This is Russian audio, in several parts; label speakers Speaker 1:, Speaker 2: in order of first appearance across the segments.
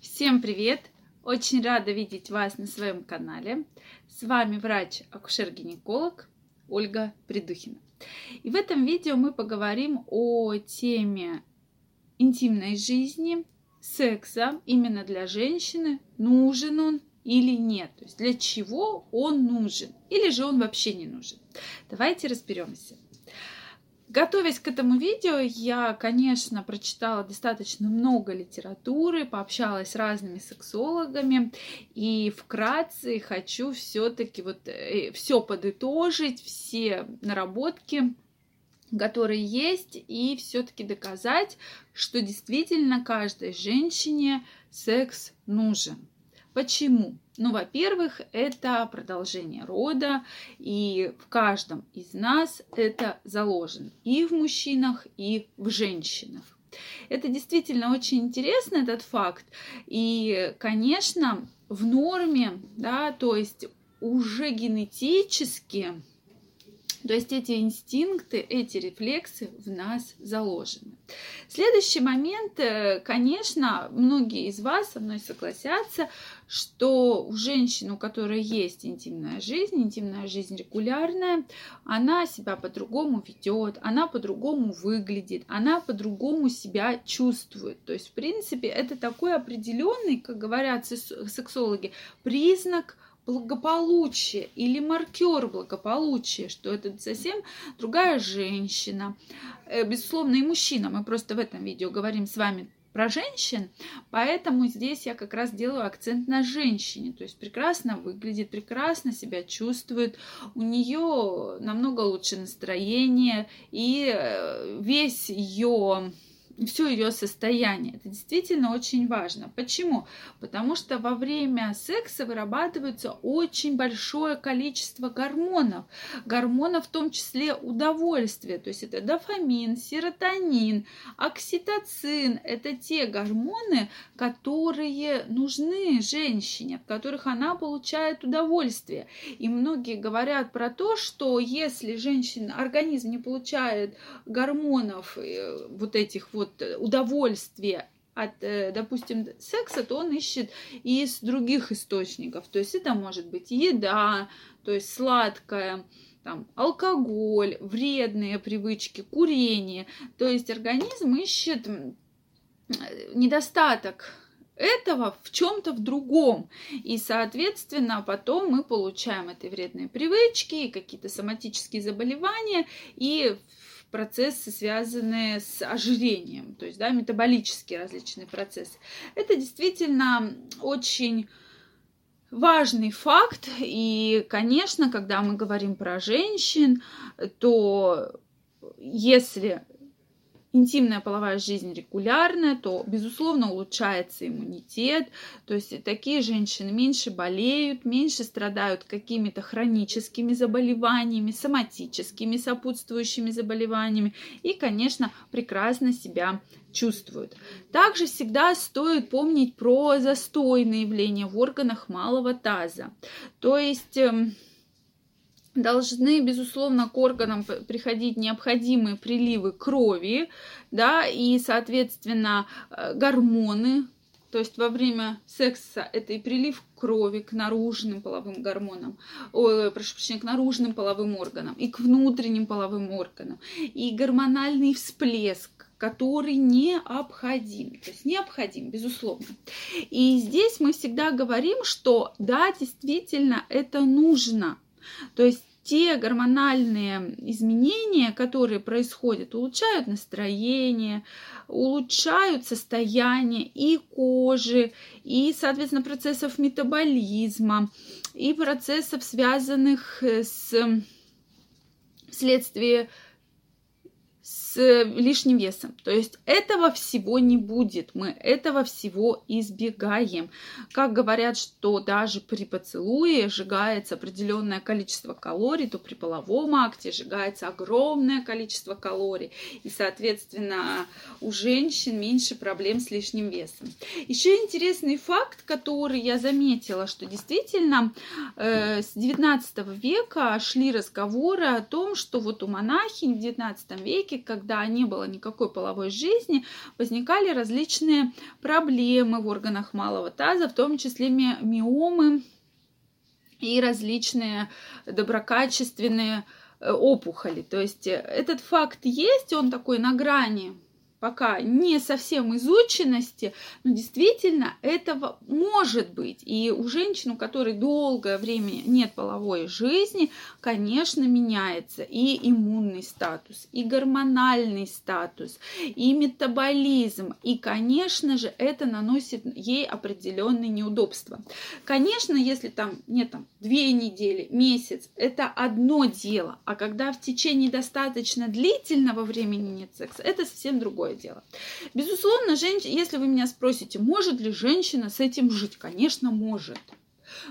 Speaker 1: Всем привет! Очень рада видеть вас на своем канале. С вами врач-акушер-гинеколог Ольга Придухина. И в этом видео мы поговорим о теме интимной жизни, секса именно для женщины, нужен он или нет, то есть для чего он нужен, или же он вообще не нужен. Давайте разберемся. Готовясь к этому видео, я, конечно, прочитала достаточно много литературы, пообщалась с разными сексологами, и вкратце хочу все-таки вот э, все подытожить, все наработки которые есть, и все-таки доказать, что действительно каждой женщине секс нужен. Почему? Ну, во-первых, это продолжение рода, и в каждом из нас это заложено и в мужчинах, и в женщинах. Это действительно очень интересно, этот факт. И, конечно, в норме, да, то есть уже генетически то есть эти инстинкты, эти рефлексы в нас заложены. Следующий момент, э, конечно, многие из вас со мной согласятся, что у женщины, у которой есть интимная жизнь, интимная жизнь регулярная, она себя по-другому ведет, она по-другому выглядит, она по-другому себя чувствует. То есть, в принципе, это такой определенный, как говорят сексологи, признак благополучие или маркер благополучия, что это совсем другая женщина. Э, безусловно, и мужчина. Мы просто в этом видео говорим с вами про женщин, поэтому здесь я как раз делаю акцент на женщине, то есть прекрасно выглядит, прекрасно себя чувствует, у нее намного лучше настроение, и э, весь ее все ее состояние. Это действительно очень важно. Почему? Потому что во время секса вырабатывается очень большое количество гормонов. Гормонов в том числе удовольствия. То есть это дофамин, серотонин, окситоцин. Это те гормоны, которые нужны женщине, от которых она получает удовольствие. И многие говорят про то, что если женщина, организм не получает гормонов, э, вот этих вот вот удовольствие от, э, допустим, секса, то он ищет из других источников. То есть это может быть еда, то есть сладкое, там, алкоголь, вредные привычки, курение. То есть организм ищет недостаток этого в чем-то в другом. И, соответственно, потом мы получаем эти вредные привычки, какие-то соматические заболевания, и процессы, связанные с ожирением, то есть да, метаболические различные процессы. Это действительно очень важный факт. И, конечно, когда мы говорим про женщин, то если интимная половая жизнь регулярная, то, безусловно, улучшается иммунитет. То есть такие женщины меньше болеют, меньше страдают какими-то хроническими заболеваниями, соматическими сопутствующими заболеваниями и, конечно, прекрасно себя чувствуют. Также всегда стоит помнить про застойные явления в органах малого таза. То есть эм, должны, безусловно, к органам приходить необходимые приливы крови, да, и, соответственно, э, гормоны, то есть во время секса это и прилив крови к наружным половым гормонам, ой, прошу прощения, к наружным половым органам, и к внутренним половым органам, и гормональный всплеск, который необходим. То есть необходим, безусловно. И здесь мы всегда говорим, что да, действительно, это нужно. То есть те гормональные изменения, которые происходят, улучшают настроение, улучшают состояние и кожи, и, соответственно, процессов метаболизма, и процессов, связанных с вследствие с лишним весом. То есть этого всего не будет. Мы этого всего избегаем. Как говорят, что даже при поцелуе сжигается определенное количество калорий, то при половом акте сжигается огромное количество калорий. И, соответственно, у женщин меньше проблем с лишним весом. Еще интересный факт, который я заметила, что действительно э, с 19 века шли разговоры о том, что вот у монахинь в 19 веке, как когда не было никакой половой жизни, возникали различные проблемы в органах малого таза, в том числе миомы и различные доброкачественные э, опухоли. То есть э, этот факт есть, он такой на грани пока не совсем изученности, но действительно этого может быть. И у женщин, у которой долгое время нет половой жизни, конечно, меняется и иммунный статус, и гормональный статус, и метаболизм. И, конечно же, это наносит ей определенные неудобства. Конечно, если там нет там две недели, месяц, это одно дело. А когда в течение достаточно длительного времени нет секса, это совсем другое другое дело. Безусловно, женщина, если вы меня спросите, может ли женщина с этим жить, конечно, может.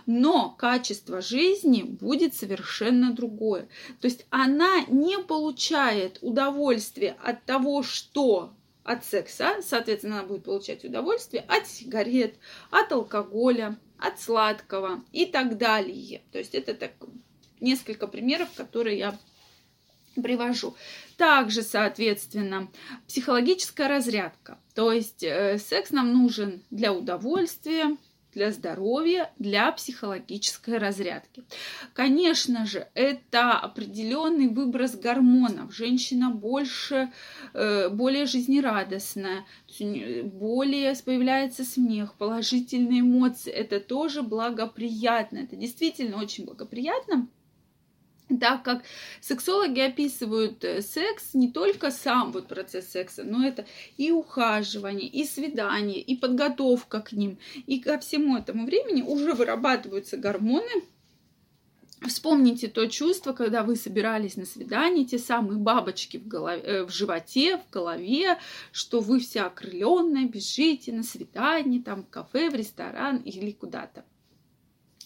Speaker 1: Но качество жизни будет совершенно другое. То есть она не получает удовольствие от того, что от секса, соответственно, она будет получать удовольствие от сигарет, от алкоголя, от сладкого и так далее. То есть это так несколько примеров, которые я привожу. Также, соответственно, психологическая разрядка. То есть э, секс нам нужен для удовольствия, для здоровья, для психологической разрядки. Конечно же, это определенный выброс гормонов. Женщина больше, э, более жизнерадостная, более появляется смех, положительные эмоции. Это тоже благоприятно. Это действительно очень благоприятно так как сексологи описывают э, секс не только сам вот процесс секса, но это и ухаживание, и свидание, и подготовка к ним. И ко всему этому времени уже вырабатываются гормоны, Вспомните то чувство, когда вы собирались на свидание, те самые бабочки в, голове, э, в животе, в голове, что вы вся окрыленная, бежите на свидание, там в кафе, в ресторан или куда-то.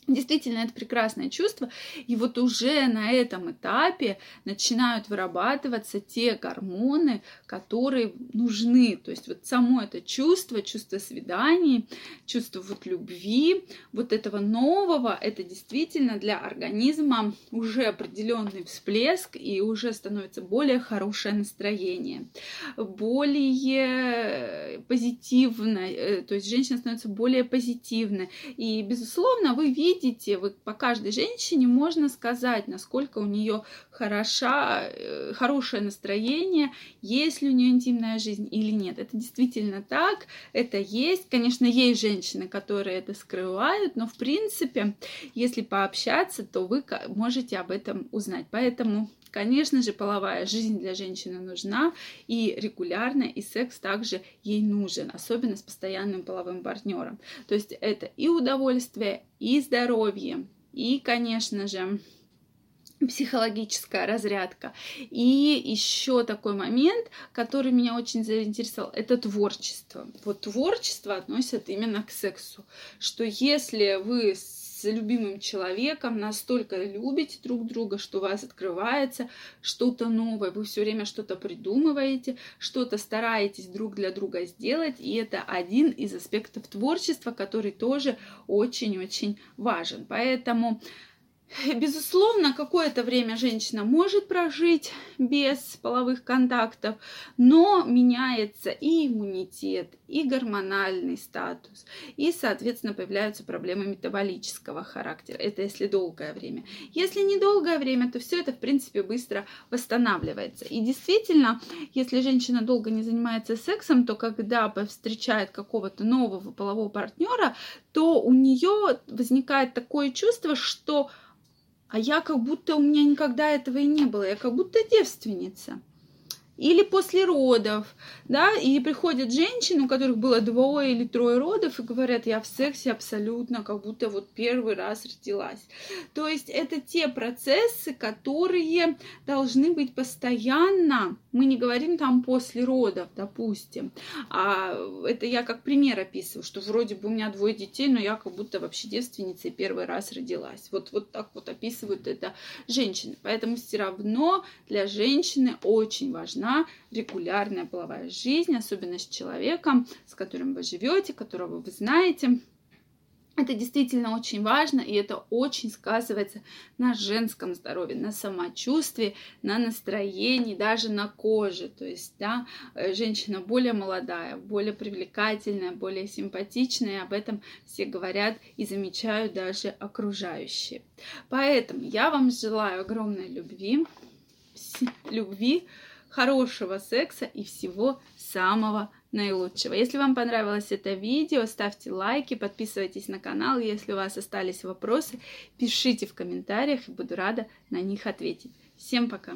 Speaker 1: Действительно, это прекрасное чувство. И вот уже на этом этапе начинают вырабатываться те гормоны, которые нужны. То есть вот само это чувство, чувство свиданий, чувство вот любви, вот этого нового, это действительно для организма уже определенный всплеск и уже становится более хорошее настроение, более позитивно, э, то есть женщина становится более позитивной. И, безусловно, вы видите, видите, вы по каждой женщине можно сказать, насколько у нее хороша, э, хорошее настроение, есть ли у нее интимная жизнь или нет. Это действительно так, это есть. Конечно, есть женщины, которые это скрывают, но в принципе, если пообщаться, то вы можете об этом узнать. Поэтому Конечно же, половая жизнь для женщины нужна, и регулярно, и секс также ей нужен, особенно с постоянным половым партнером. То есть это и удовольствие, и здоровье, и, конечно же, психологическая разрядка. И еще такой момент, который меня очень заинтересовал, это творчество. Вот творчество относят именно к сексу, что если вы любимым человеком, настолько любите друг друга, что у вас открывается что-то новое, вы все время что-то придумываете, что-то стараетесь друг для друга сделать, и это один из аспектов творчества, который тоже очень-очень важен. Поэтому Безусловно, какое-то время женщина может прожить без половых контактов, но меняется и иммунитет, и гормональный статус, и, соответственно, появляются проблемы метаболического характера. Это если долгое время. Если недолгое время, то все это, в принципе, быстро восстанавливается. И действительно, если женщина долго не занимается сексом, то когда встречает какого-то нового полового партнера, то у нее возникает такое чувство, что а я как будто у меня никогда этого и не было, я как будто девственница или после родов, да, и приходят женщины, у которых было двое или трое родов, и говорят, я в сексе абсолютно, как будто вот первый раз родилась. То есть это те процессы, которые должны быть постоянно, мы не говорим там после родов, допустим, а это я как пример описываю, что вроде бы у меня двое детей, но я как будто вообще девственница и первый раз родилась. Вот, вот так вот описывают это женщины. Поэтому все равно для женщины очень важно нужна регулярная половая жизнь, особенно с человеком, с которым вы живете, которого вы знаете. Это действительно очень важно, и это очень сказывается на женском здоровье, на самочувствии, на настроении, даже на коже. То есть, да, э, женщина более молодая, более привлекательная, более симпатичная, об этом все говорят и замечают даже окружающие. Поэтому я вам желаю огромной любви, любви, хорошего секса и всего самого наилучшего. Если вам понравилось это видео, ставьте лайки, подписывайтесь на канал. Если у вас остались вопросы, пишите в комментариях, и буду рада на них ответить. Всем пока!